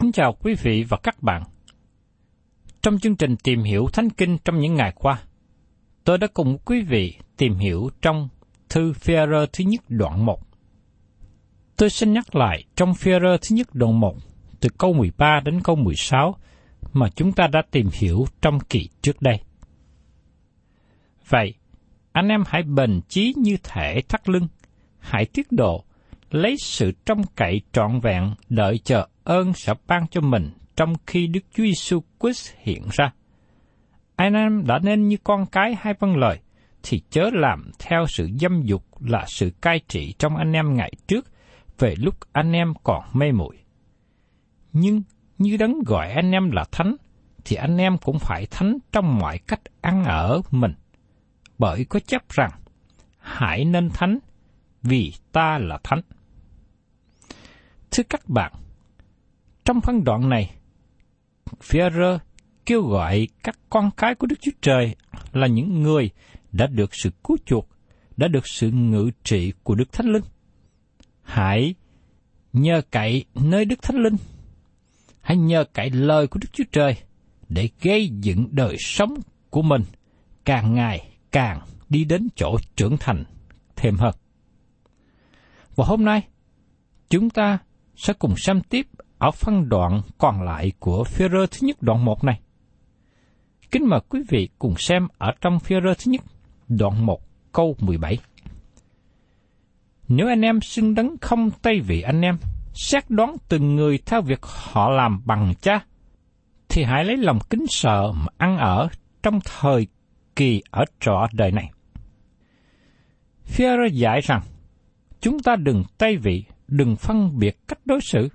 Kính chào quý vị và các bạn. Trong chương trình tìm hiểu Thánh Kinh trong những ngày qua, tôi đã cùng quý vị tìm hiểu trong thư phi thứ nhất đoạn 1. Tôi xin nhắc lại trong phi thứ nhất đoạn 1, từ câu 13 đến câu 16 mà chúng ta đã tìm hiểu trong kỳ trước đây. Vậy, anh em hãy bền chí như thể thắt lưng, hãy tiết độ, lấy sự trong cậy trọn vẹn đợi chờ ơn sẽ ban cho mình trong khi Đức Chúa Giêsu Christ hiện ra. Anh em đã nên như con cái hay vâng lời, thì chớ làm theo sự dâm dục là sự cai trị trong anh em ngày trước, về lúc anh em còn mê muội. Nhưng như đấng gọi anh em là thánh, thì anh em cũng phải thánh trong mọi cách ăn ở mình. Bởi có chấp rằng, hãy nên thánh, vì ta là thánh. Thưa các bạn, trong phân đoạn này, Führer kêu gọi các con cái của Đức Chúa Trời là những người đã được sự cứu chuộc, đã được sự ngự trị của Đức Thánh Linh. Hãy nhờ cậy nơi Đức Thánh Linh, hãy nhờ cậy lời của Đức Chúa Trời để gây dựng đời sống của mình càng ngày càng đi đến chỗ trưởng thành thêm hơn. Và hôm nay, chúng ta sẽ cùng xem tiếp ở phân đoạn còn lại của Führer thứ nhất đoạn 1 này. Kính mời quý vị cùng xem ở trong Führer thứ nhất đoạn 1 câu 17. Nếu anh em xưng đấng không tay vị anh em, xét đoán từng người theo việc họ làm bằng cha, thì hãy lấy lòng kính sợ mà ăn ở trong thời kỳ ở trọ đời này. Führer dạy rằng, chúng ta đừng tay vị, đừng phân biệt cách đối xử.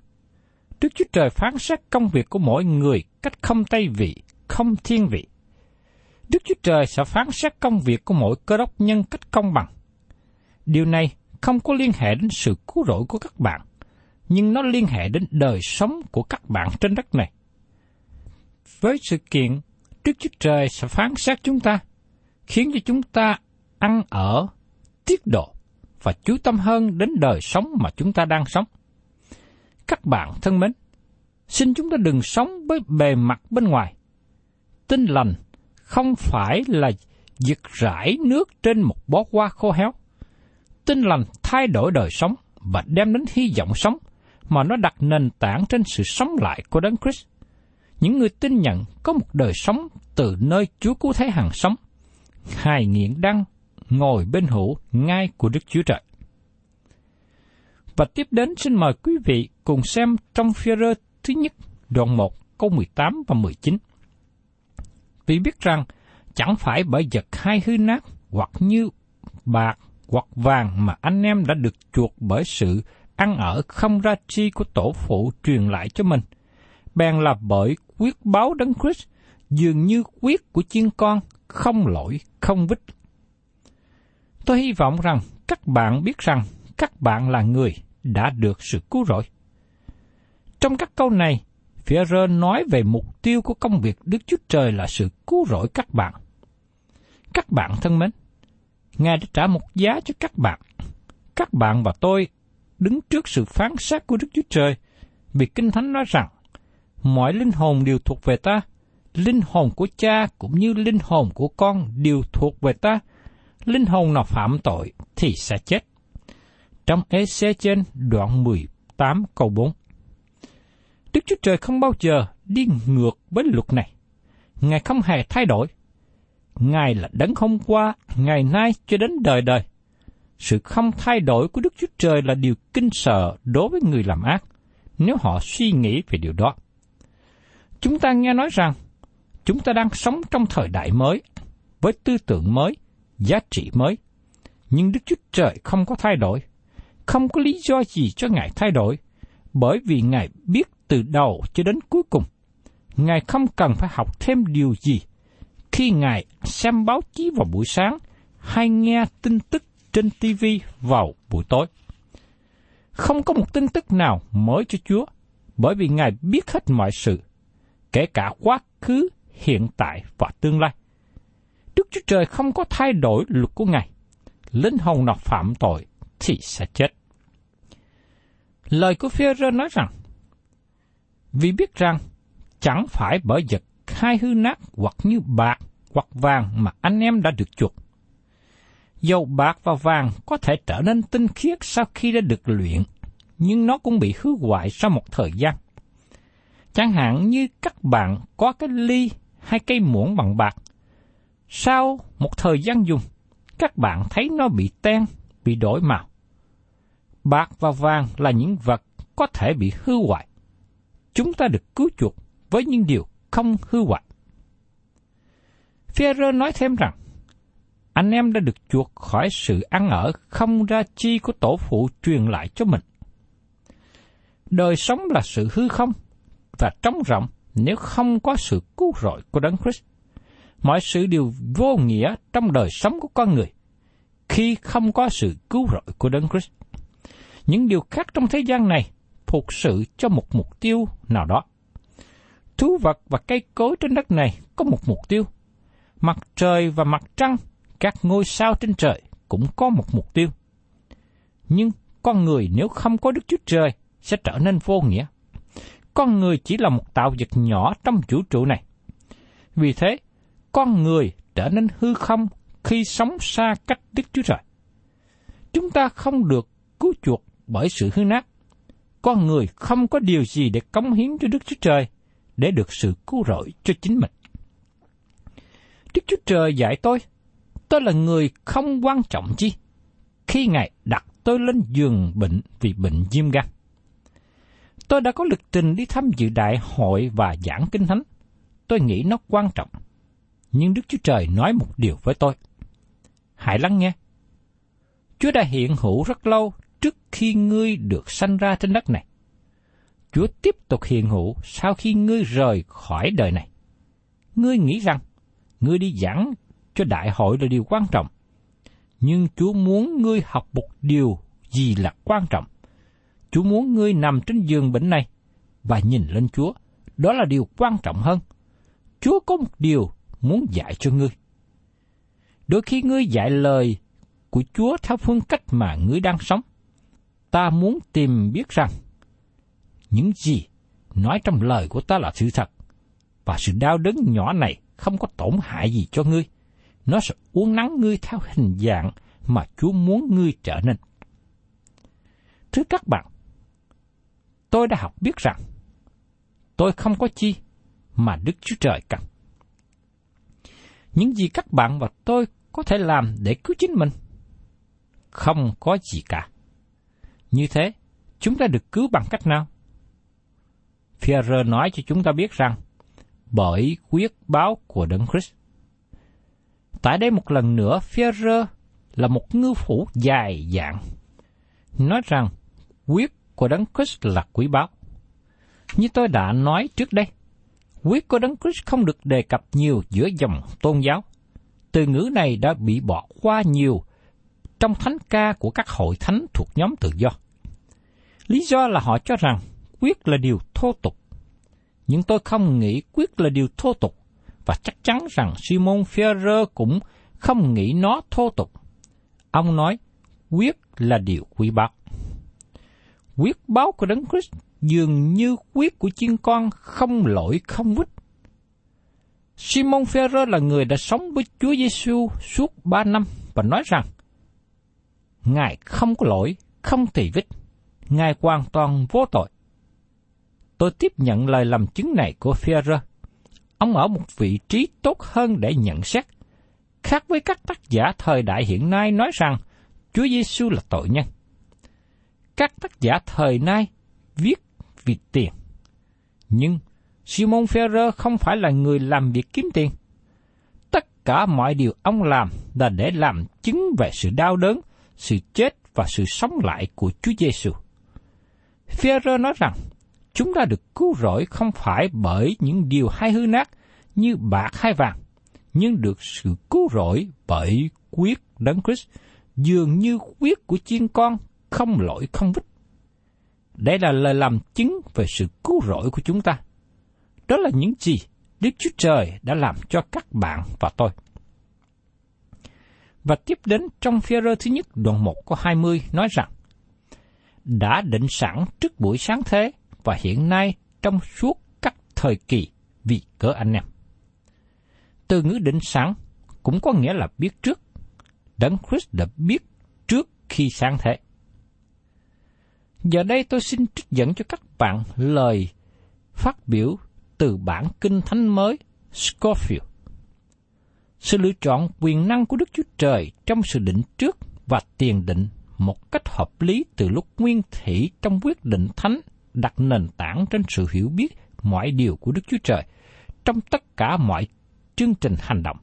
Đức Chúa Trời phán xét công việc của mỗi người cách không tay vị, không thiên vị. Đức Chúa Trời sẽ phán xét công việc của mỗi cơ đốc nhân cách công bằng. Điều này không có liên hệ đến sự cứu rỗi của các bạn, nhưng nó liên hệ đến đời sống của các bạn trên đất này. Với sự kiện, Đức Chúa Trời sẽ phán xét chúng ta, khiến cho chúng ta ăn ở, tiết độ và chú tâm hơn đến đời sống mà chúng ta đang sống. Các bạn thân mến, xin chúng ta đừng sống với bề mặt bên ngoài. Tinh lành không phải là giật rải nước trên một bó hoa khô héo. Tinh lành thay đổi đời sống và đem đến hy vọng sống, mà nó đặt nền tảng trên sự sống lại của Đấng Christ. những người tin nhận có một đời sống từ nơi Chúa Cứu Thế hàng sống. Hài nghiện đăng ngồi bên hữu ngay của Đức Chúa Trời. Và tiếp đến xin mời quý vị cùng xem trong phi rơ thứ nhất, đoạn 1, câu 18 và 19. Vì biết rằng, chẳng phải bởi vật hai hư nát hoặc như bạc hoặc vàng mà anh em đã được chuộc bởi sự ăn ở không ra chi của tổ phụ truyền lại cho mình, bèn là bởi quyết báo đấng Christ dường như quyết của chiên con không lỗi, không vít. Tôi hy vọng rằng các bạn biết rằng các bạn là người đã được sự cứu rỗi. Trong các câu này, phía rơ nói về mục tiêu của công việc Đức Chúa Trời là sự cứu rỗi các bạn. Các bạn thân mến, Ngài đã trả một giá cho các bạn. Các bạn và tôi đứng trước sự phán xét của Đức Chúa Trời vì Kinh Thánh nói rằng mọi linh hồn đều thuộc về ta, linh hồn của cha cũng như linh hồn của con đều thuộc về ta. Linh hồn nào phạm tội thì sẽ chết. Trong Ê-xê trên đoạn 18 câu 4 Đức Chúa Trời không bao giờ đi ngược với luật này. Ngài không hề thay đổi. Ngài là đấng hôm qua, ngày nay cho đến đời đời. Sự không thay đổi của Đức Chúa Trời là điều kinh sợ đối với người làm ác, nếu họ suy nghĩ về điều đó. Chúng ta nghe nói rằng, chúng ta đang sống trong thời đại mới, với tư tưởng mới, giá trị mới. Nhưng Đức Chúa Trời không có thay đổi, không có lý do gì cho Ngài thay đổi, bởi vì Ngài biết từ đầu cho đến cuối cùng. Ngài không cần phải học thêm điều gì khi Ngài xem báo chí vào buổi sáng hay nghe tin tức trên TV vào buổi tối. Không có một tin tức nào mới cho Chúa, bởi vì Ngài biết hết mọi sự, kể cả quá khứ, hiện tại và tương lai. Đức Chúa Trời không có thay đổi luật của Ngài. Linh hồn nào phạm tội thì sẽ chết. Lời của Phêrô nói rằng, vì biết rằng chẳng phải bởi vật hai hư nát hoặc như bạc hoặc vàng mà anh em đã được chuộc. Dầu bạc và vàng có thể trở nên tinh khiết sau khi đã được luyện, nhưng nó cũng bị hư hoại sau một thời gian. Chẳng hạn như các bạn có cái ly hay cây muỗng bằng bạc. Sau một thời gian dùng, các bạn thấy nó bị ten, bị đổi màu. Bạc và vàng là những vật có thể bị hư hoại. Chúng ta được cứu chuộc với những điều không hư hoại. Phêrô nói thêm rằng, anh em đã được chuộc khỏi sự ăn ở không ra chi của tổ phụ truyền lại cho mình. Đời sống là sự hư không và trống rộng nếu không có sự cứu rỗi của Đấng Christ. Mọi sự đều vô nghĩa trong đời sống của con người khi không có sự cứu rỗi của Đấng Christ. Những điều khác trong thế gian này phục sự cho một mục tiêu nào đó. Thú vật và cây cối trên đất này có một mục tiêu – mặt trời và mặt trăng, các ngôi sao trên trời cũng có một mục tiêu. Nhưng con người nếu không có Đức Chúa Trời sẽ trở nên vô nghĩa. Con người chỉ là một tạo vật nhỏ trong vũ trụ này. Vì thế, con người trở nên hư không khi sống xa cách Đức Chúa Trời. Chúng ta không được cứu chuộc bởi sự hư nát. Con người không có điều gì để cống hiến cho Đức Chúa Trời để được sự cứu rỗi cho chính mình. Đức Chúa Trời dạy tôi, tôi là người không quan trọng chi, khi Ngài đặt tôi lên giường bệnh vì bệnh viêm gan. Tôi đã có lịch trình đi tham dự đại hội và giảng kinh thánh. Tôi nghĩ nó quan trọng. Nhưng Đức Chúa Trời nói một điều với tôi. Hãy lắng nghe. Chúa đã hiện hữu rất lâu trước khi ngươi được sanh ra trên đất này. Chúa tiếp tục hiện hữu sau khi ngươi rời khỏi đời này. Ngươi nghĩ rằng, ngươi đi giảng cho đại hội là điều quan trọng. Nhưng Chúa muốn ngươi học một điều gì là quan trọng. Chúa muốn ngươi nằm trên giường bệnh này và nhìn lên Chúa. Đó là điều quan trọng hơn. Chúa có một điều muốn dạy cho ngươi. Đôi khi ngươi dạy lời của Chúa theo phương cách mà ngươi đang sống. Ta muốn tìm biết rằng những gì nói trong lời của ta là sự thật và sự đau đớn nhỏ này không có tổn hại gì cho ngươi. Nó sẽ uốn nắn ngươi theo hình dạng mà Chúa muốn ngươi trở nên. Thưa các bạn, tôi đã học biết rằng tôi không có chi mà Đức Chúa Trời cần. Những gì các bạn và tôi có thể làm để cứu chính mình? Không có gì cả. Như thế, chúng ta được cứu bằng cách nào? Pierre nói cho chúng ta biết rằng, bởi quyết báo của Đấng Christ. Tại đây một lần nữa, Pierre là một ngư phủ dài dạng, nói rằng quyết của Đấng Christ là quý báu. Như tôi đã nói trước đây, quyết của Đấng Christ không được đề cập nhiều giữa dòng tôn giáo. Từ ngữ này đã bị bỏ qua nhiều trong thánh ca của các hội thánh thuộc nhóm tự do. Lý do là họ cho rằng quyết là điều thô tục. Nhưng tôi không nghĩ quyết là điều thô tục, và chắc chắn rằng Simon Ferrer cũng không nghĩ nó thô tục. Ông nói, quyết là điều quý báu. Quyết báo của Đấng Christ dường như quyết của chiên con không lỗi không vít. Simon Ferrer là người đã sống với Chúa Giêsu suốt ba năm và nói rằng Ngài không có lỗi, không tỳ vết. Ngài hoàn toàn vô tội. Tôi tiếp nhận lời làm chứng này của Führer. Ông ở một vị trí tốt hơn để nhận xét, khác với các tác giả thời đại hiện nay nói rằng Chúa Giêsu là tội nhân. Các tác giả thời nay viết vì tiền. Nhưng Simon Ferrer không phải là người làm việc kiếm tiền. Tất cả mọi điều ông làm là để làm chứng về sự đau đớn, sự chết và sự sống lại của Chúa Giêsu. Phêrô nói rằng, chúng ta được cứu rỗi không phải bởi những điều hay hư nát như bạc hay vàng, nhưng được sự cứu rỗi bởi quyết đấng Christ, dường như quyết của chiên con không lỗi không vít. Đây là lời làm chứng về sự cứu rỗi của chúng ta. Đó là những gì Đức Chúa Trời đã làm cho các bạn và tôi. Và tiếp đến trong phía rơ thứ nhất đoạn 1 có 20 nói rằng, đã định sẵn trước buổi sáng thế và hiện nay trong suốt các thời kỳ vì cớ anh em. Từ ngữ định sẵn cũng có nghĩa là biết trước. Đấng Christ đã biết trước khi sáng thế. Giờ đây tôi xin trích dẫn cho các bạn lời phát biểu từ bản kinh thánh mới Scofield. Sự lựa chọn quyền năng của Đức Chúa Trời trong sự định trước và tiền định một cách hợp lý từ lúc nguyên thủy trong quyết định thánh đặt nền tảng trên sự hiểu biết mọi điều của Đức Chúa Trời trong tất cả mọi chương trình hành động.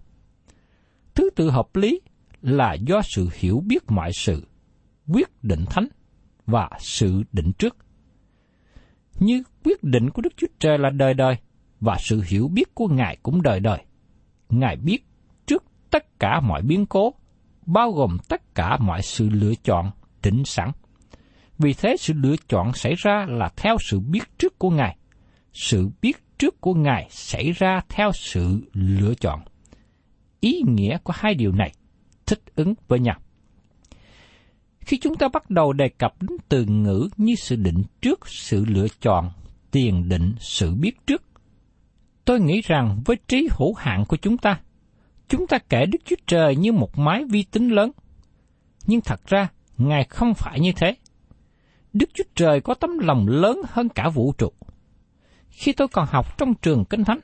Thứ tự hợp lý là do sự hiểu biết mọi sự, quyết định thánh và sự định trước. Như quyết định của Đức Chúa Trời là đời đời và sự hiểu biết của Ngài cũng đời đời. Ngài biết tất cả mọi biến cố, bao gồm tất cả mọi sự lựa chọn định sẵn. Vì thế sự lựa chọn xảy ra là theo sự biết trước của Ngài. Sự biết trước của Ngài xảy ra theo sự lựa chọn. Ý nghĩa của hai điều này thích ứng với nhau. Khi chúng ta bắt đầu đề cập đến từ ngữ như sự định trước, sự lựa chọn, tiền định, sự biết trước, tôi nghĩ rằng với trí hữu hạn của chúng ta, chúng ta kể Đức Chúa Trời như một máy vi tính lớn. Nhưng thật ra, Ngài không phải như thế. Đức Chúa Trời có tấm lòng lớn hơn cả vũ trụ. Khi tôi còn học trong trường Kinh Thánh,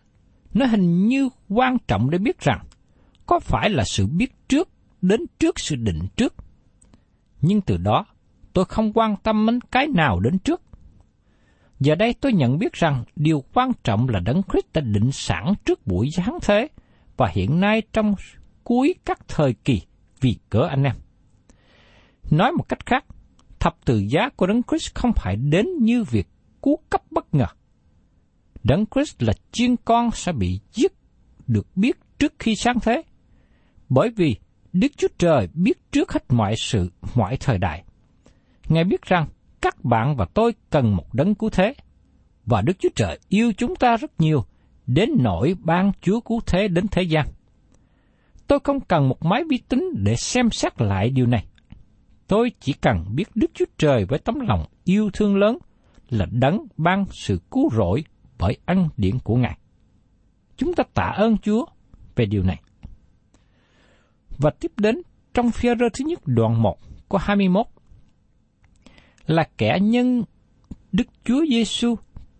nó hình như quan trọng để biết rằng có phải là sự biết trước đến trước sự định trước. Nhưng từ đó, tôi không quan tâm đến cái nào đến trước. Giờ đây tôi nhận biết rằng điều quan trọng là Đấng Christ đã định sẵn trước buổi giáng thế và hiện nay trong cuối các thời kỳ vì cỡ anh em. Nói một cách khác, thập tự giá của Đấng Christ không phải đến như việc cứu cấp bất ngờ. Đấng Christ là chiên con sẽ bị giết được biết trước khi sáng thế. Bởi vì Đức Chúa Trời biết trước hết mọi sự, mọi thời đại. Ngài biết rằng các bạn và tôi cần một đấng cứu thế. Và Đức Chúa Trời yêu chúng ta rất nhiều, đến nỗi ban Chúa cứu thế đến thế gian. Tôi không cần một máy vi tính để xem xét lại điều này. Tôi chỉ cần biết Đức Chúa Trời với tấm lòng yêu thương lớn là đấng ban sự cứu rỗi bởi ân điển của Ngài. Chúng ta tạ ơn Chúa về điều này. Và tiếp đến, trong phía rơ thứ nhất đoạn 1 có 21 là kẻ nhân Đức Chúa Giêsu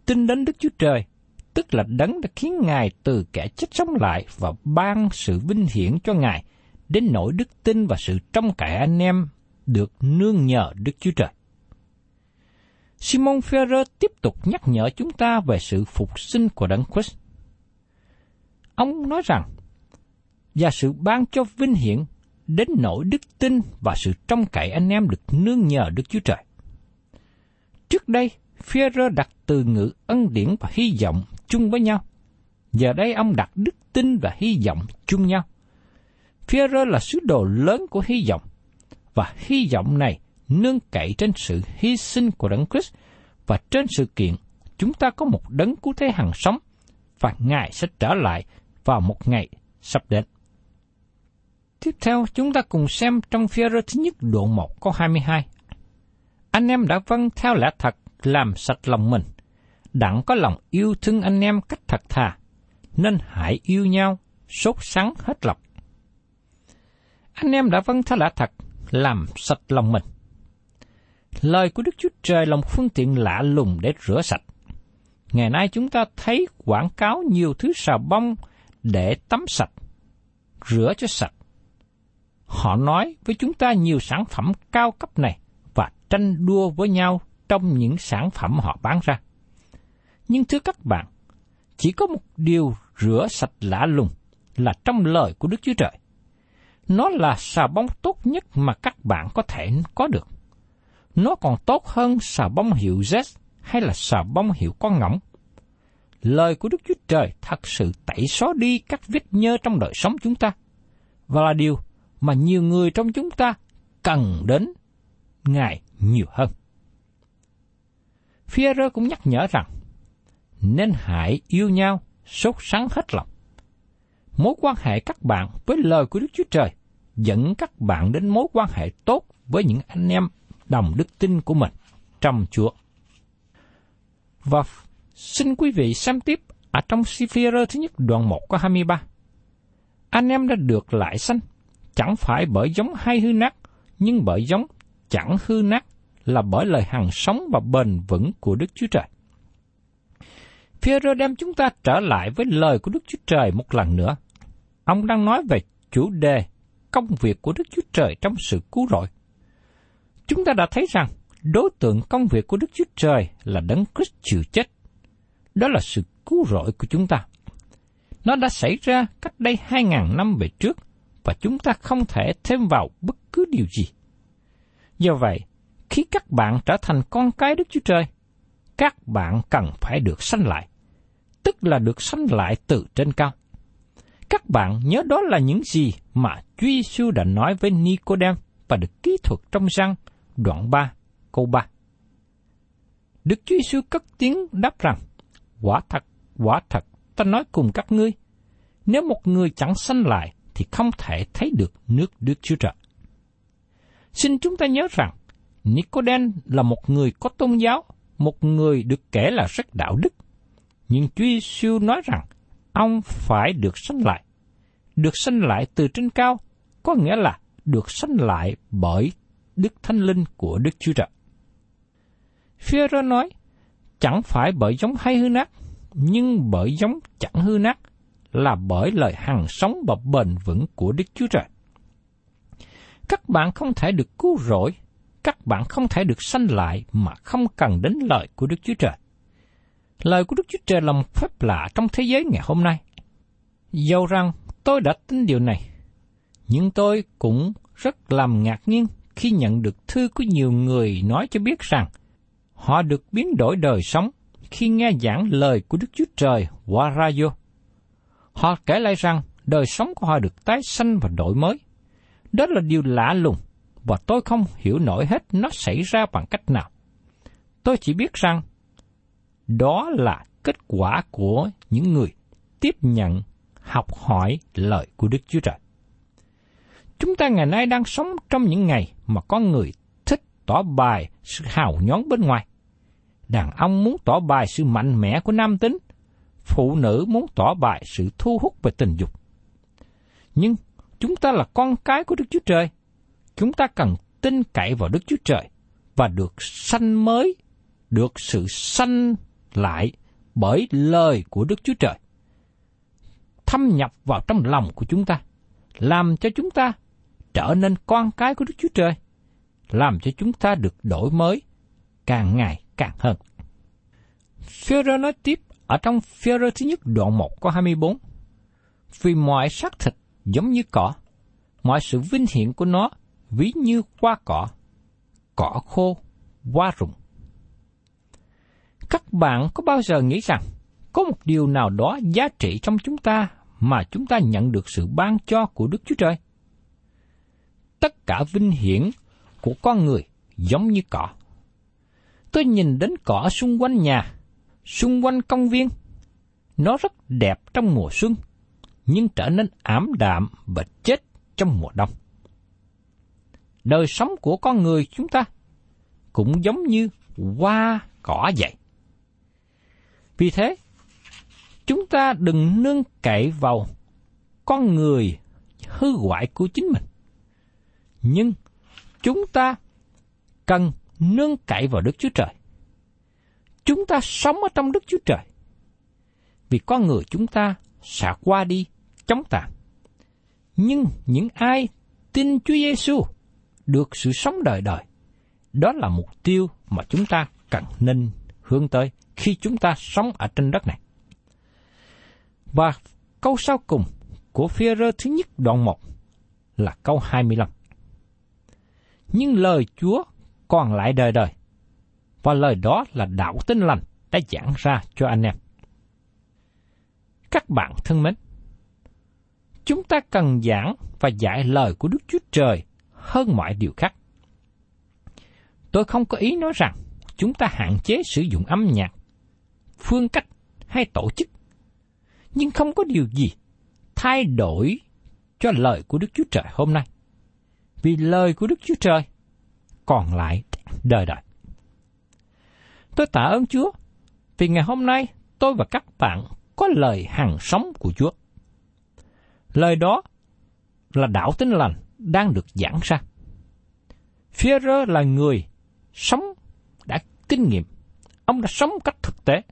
tin đến Đức Chúa Trời tức là đấng đã khiến Ngài từ kẻ chết sống lại và ban sự vinh hiển cho Ngài, đến nỗi đức tin và sự trông cậy anh em được nương nhờ Đức Chúa Trời. Simon Ferrer tiếp tục nhắc nhở chúng ta về sự phục sinh của Đấng Christ. Ông nói rằng, và sự ban cho vinh hiển đến nỗi đức tin và sự trông cậy anh em được nương nhờ Đức Chúa Trời. Trước đây, Führer đặt từ ngữ ân điển và hy vọng chung với nhau. Giờ đây ông đặt đức tin và hy vọng chung nhau. Führer là sứ đồ lớn của hy vọng, và hy vọng này nương cậy trên sự hy sinh của Đấng Christ và trên sự kiện chúng ta có một đấng cứu thế hằng sống và Ngài sẽ trở lại vào một ngày sắp đến. Tiếp theo, chúng ta cùng xem trong phía rơ thứ nhất đoạn 1 câu 22. Anh em đã vâng theo lẽ thật làm sạch lòng mình, đặng có lòng yêu thương anh em cách thật thà, nên hãy yêu nhau, sốt sắng hết lòng. Anh em đã vâng theo lạ thật làm sạch lòng mình. Lời của Đức Chúa Trời là một phương tiện lạ lùng để rửa sạch. Ngày nay chúng ta thấy quảng cáo nhiều thứ xà bông để tắm sạch, rửa cho sạch. Họ nói với chúng ta nhiều sản phẩm cao cấp này và tranh đua với nhau trong những sản phẩm họ bán ra. Nhưng thưa các bạn, chỉ có một điều rửa sạch lạ lùng là trong lời của Đức Chúa Trời. Nó là xà bông tốt nhất mà các bạn có thể có được. Nó còn tốt hơn xà bông hiệu Z hay là xà bông hiệu con ngỗng. Lời của Đức Chúa Trời thật sự tẩy xóa đi các vết nhơ trong đời sống chúng ta. Và là điều mà nhiều người trong chúng ta cần đến Ngài nhiều hơn. Führer cũng nhắc nhở rằng, nên hãy yêu nhau, sốt sắng hết lòng. Mối quan hệ các bạn với lời của Đức Chúa Trời dẫn các bạn đến mối quan hệ tốt với những anh em đồng đức tin của mình trong Chúa. Và xin quý vị xem tiếp ở trong Siphier thứ nhất đoạn 1 có 23. Anh em đã được lại sanh, chẳng phải bởi giống hay hư nát, nhưng bởi giống chẳng hư nát là bởi lời hằng sống và bền vững của Đức Chúa Trời. Phêrô đem chúng ta trở lại với lời của Đức Chúa Trời một lần nữa. Ông đang nói về chủ đề công việc của Đức Chúa Trời trong sự cứu rỗi. Chúng ta đã thấy rằng đối tượng công việc của Đức Chúa Trời là đấng Christ chịu chết. Đó là sự cứu rỗi của chúng ta. Nó đã xảy ra cách đây hai ngàn năm về trước và chúng ta không thể thêm vào bất cứ điều gì. Do vậy, khi các bạn trở thành con cái Đức Chúa Trời, các bạn cần phải được sanh lại, tức là được sanh lại từ trên cao. Các bạn nhớ đó là những gì mà Chúa Giêsu đã nói với Nicodem và được kỹ thuật trong răng đoạn 3, câu 3. Đức Chúa Giêsu cất tiếng đáp rằng, quả thật, quả thật, ta nói cùng các ngươi, nếu một người chẳng sanh lại thì không thể thấy được nước Đức Chúa Trời. Xin chúng ta nhớ rằng, Nicodem là một người có tôn giáo, một người được kể là rất đạo đức. Nhưng Chúa Giêsu nói rằng, ông phải được sanh lại. Được sanh lại từ trên cao, có nghĩa là được sanh lại bởi Đức Thánh Linh của Đức Chúa Trời. Phêrô nói, chẳng phải bởi giống hay hư nát, nhưng bởi giống chẳng hư nát, là bởi lời hằng sống và bền vững của Đức Chúa Trời. Các bạn không thể được cứu rỗi, các bạn không thể được sanh lại mà không cần đến lời của Đức Chúa Trời. Lời của Đức Chúa Trời là một phép lạ trong thế giới ngày hôm nay. Dầu rằng tôi đã tin điều này, nhưng tôi cũng rất làm ngạc nhiên khi nhận được thư của nhiều người nói cho biết rằng họ được biến đổi đời sống khi nghe giảng lời của Đức Chúa Trời qua radio. Họ kể lại rằng đời sống của họ được tái sanh và đổi mới. Đó là điều lạ lùng và tôi không hiểu nổi hết nó xảy ra bằng cách nào. Tôi chỉ biết rằng đó là kết quả của những người tiếp nhận, học hỏi lời của Đức Chúa Trời. Chúng ta ngày nay đang sống trong những ngày mà có người thích tỏ bài sự hào nhón bên ngoài. Đàn ông muốn tỏ bài sự mạnh mẽ của nam tính, phụ nữ muốn tỏ bài sự thu hút về tình dục. Nhưng chúng ta là con cái của Đức Chúa Trời. Chúng ta cần tin cậy vào Đức Chúa Trời và được sanh mới, được sự sanh lại bởi lời của Đức Chúa Trời. Thâm nhập vào trong lòng của chúng ta, làm cho chúng ta trở nên con cái của Đức Chúa Trời, làm cho chúng ta được đổi mới càng ngày càng hơn. Führer nói tiếp ở trong Führer thứ nhất đoạn 1 có 24. Vì mọi xác thịt giống như cỏ, mọi sự vinh hiển của nó ví như hoa cỏ, cỏ khô, hoa rụng. Các bạn có bao giờ nghĩ rằng có một điều nào đó giá trị trong chúng ta mà chúng ta nhận được sự ban cho của Đức Chúa Trời? Tất cả vinh hiển của con người giống như cỏ. Tôi nhìn đến cỏ xung quanh nhà, xung quanh công viên. Nó rất đẹp trong mùa xuân, nhưng trở nên ảm đạm và chết trong mùa đông. Đời sống của con người chúng ta cũng giống như hoa cỏ vậy. Vì thế, chúng ta đừng nương cậy vào con người hư hoại của chính mình. Nhưng chúng ta cần nương cậy vào Đức Chúa Trời. Chúng ta sống ở trong Đức Chúa Trời. Vì con người chúng ta sẽ qua đi, chống tàn. Nhưng những ai tin Chúa Giêsu được sự sống đời đời, đó là mục tiêu mà chúng ta cần nên hướng tới khi chúng ta sống ở trên đất này. Và câu sau cùng của phía rơ thứ nhất đoạn 1 là câu 25. Nhưng lời Chúa còn lại đời đời, và lời đó là đạo tinh lành đã giảng ra cho anh em. Các bạn thân mến, chúng ta cần giảng và dạy lời của Đức Chúa Trời hơn mọi điều khác. Tôi không có ý nói rằng chúng ta hạn chế sử dụng âm nhạc, phương cách hay tổ chức. Nhưng không có điều gì thay đổi cho lời của Đức Chúa Trời hôm nay. Vì lời của Đức Chúa Trời còn lại đời đời. Tôi tạ ơn Chúa vì ngày hôm nay tôi và các bạn có lời hàng sống của Chúa. Lời đó là đạo tinh lành đang được giảng ra. Führer là người sống đã kinh nghiệm. Ông đã sống cách thực tế.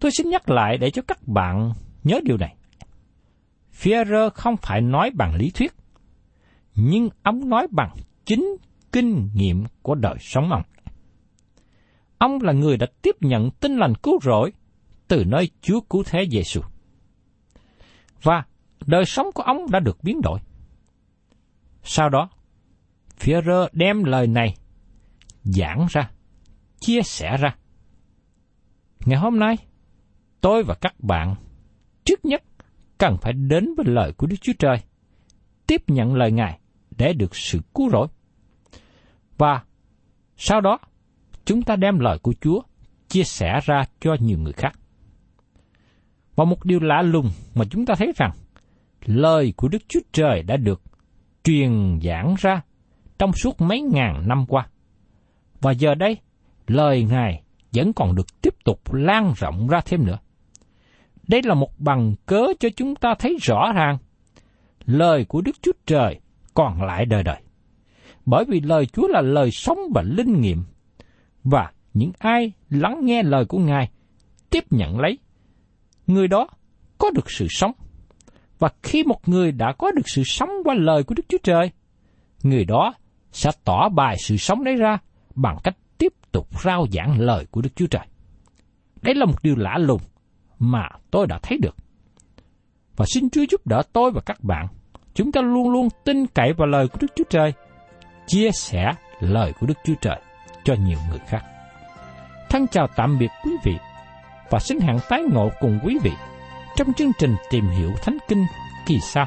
Tôi xin nhắc lại để cho các bạn nhớ điều này. Führer không phải nói bằng lý thuyết, nhưng ông nói bằng chính kinh nghiệm của đời sống ông. Ông là người đã tiếp nhận tinh lành cứu rỗi từ nơi Chúa cứu thế Giêsu. Và đời sống của ông đã được biến đổi. Sau đó, Führer đem lời này giảng ra, chia sẻ ra. Ngày hôm nay, tôi và các bạn trước nhất cần phải đến với lời của Đức Chúa Trời, tiếp nhận lời Ngài để được sự cứu rỗi. Và sau đó, chúng ta đem lời của Chúa chia sẻ ra cho nhiều người khác. Và một điều lạ lùng mà chúng ta thấy rằng, lời của Đức Chúa Trời đã được truyền giảng ra trong suốt mấy ngàn năm qua. Và giờ đây, lời Ngài vẫn còn được tiếp tục lan rộng ra thêm nữa. Đây là một bằng cớ cho chúng ta thấy rõ ràng lời của Đức Chúa Trời còn lại đời đời. Bởi vì lời Chúa là lời sống và linh nghiệm, và những ai lắng nghe lời của Ngài, tiếp nhận lấy, người đó có được sự sống. Và khi một người đã có được sự sống qua lời của Đức Chúa Trời, người đó sẽ tỏ bài sự sống đấy ra bằng cách tiếp tục rao giảng lời của Đức Chúa Trời. Đây là một điều lạ lùng mà tôi đã thấy được. Và xin Chúa giúp đỡ tôi và các bạn. Chúng ta luôn luôn tin cậy vào lời của Đức Chúa Trời, chia sẻ lời của Đức Chúa Trời cho nhiều người khác. Thân chào tạm biệt quý vị và xin hẹn tái ngộ cùng quý vị trong chương trình tìm hiểu Thánh Kinh kỳ sau.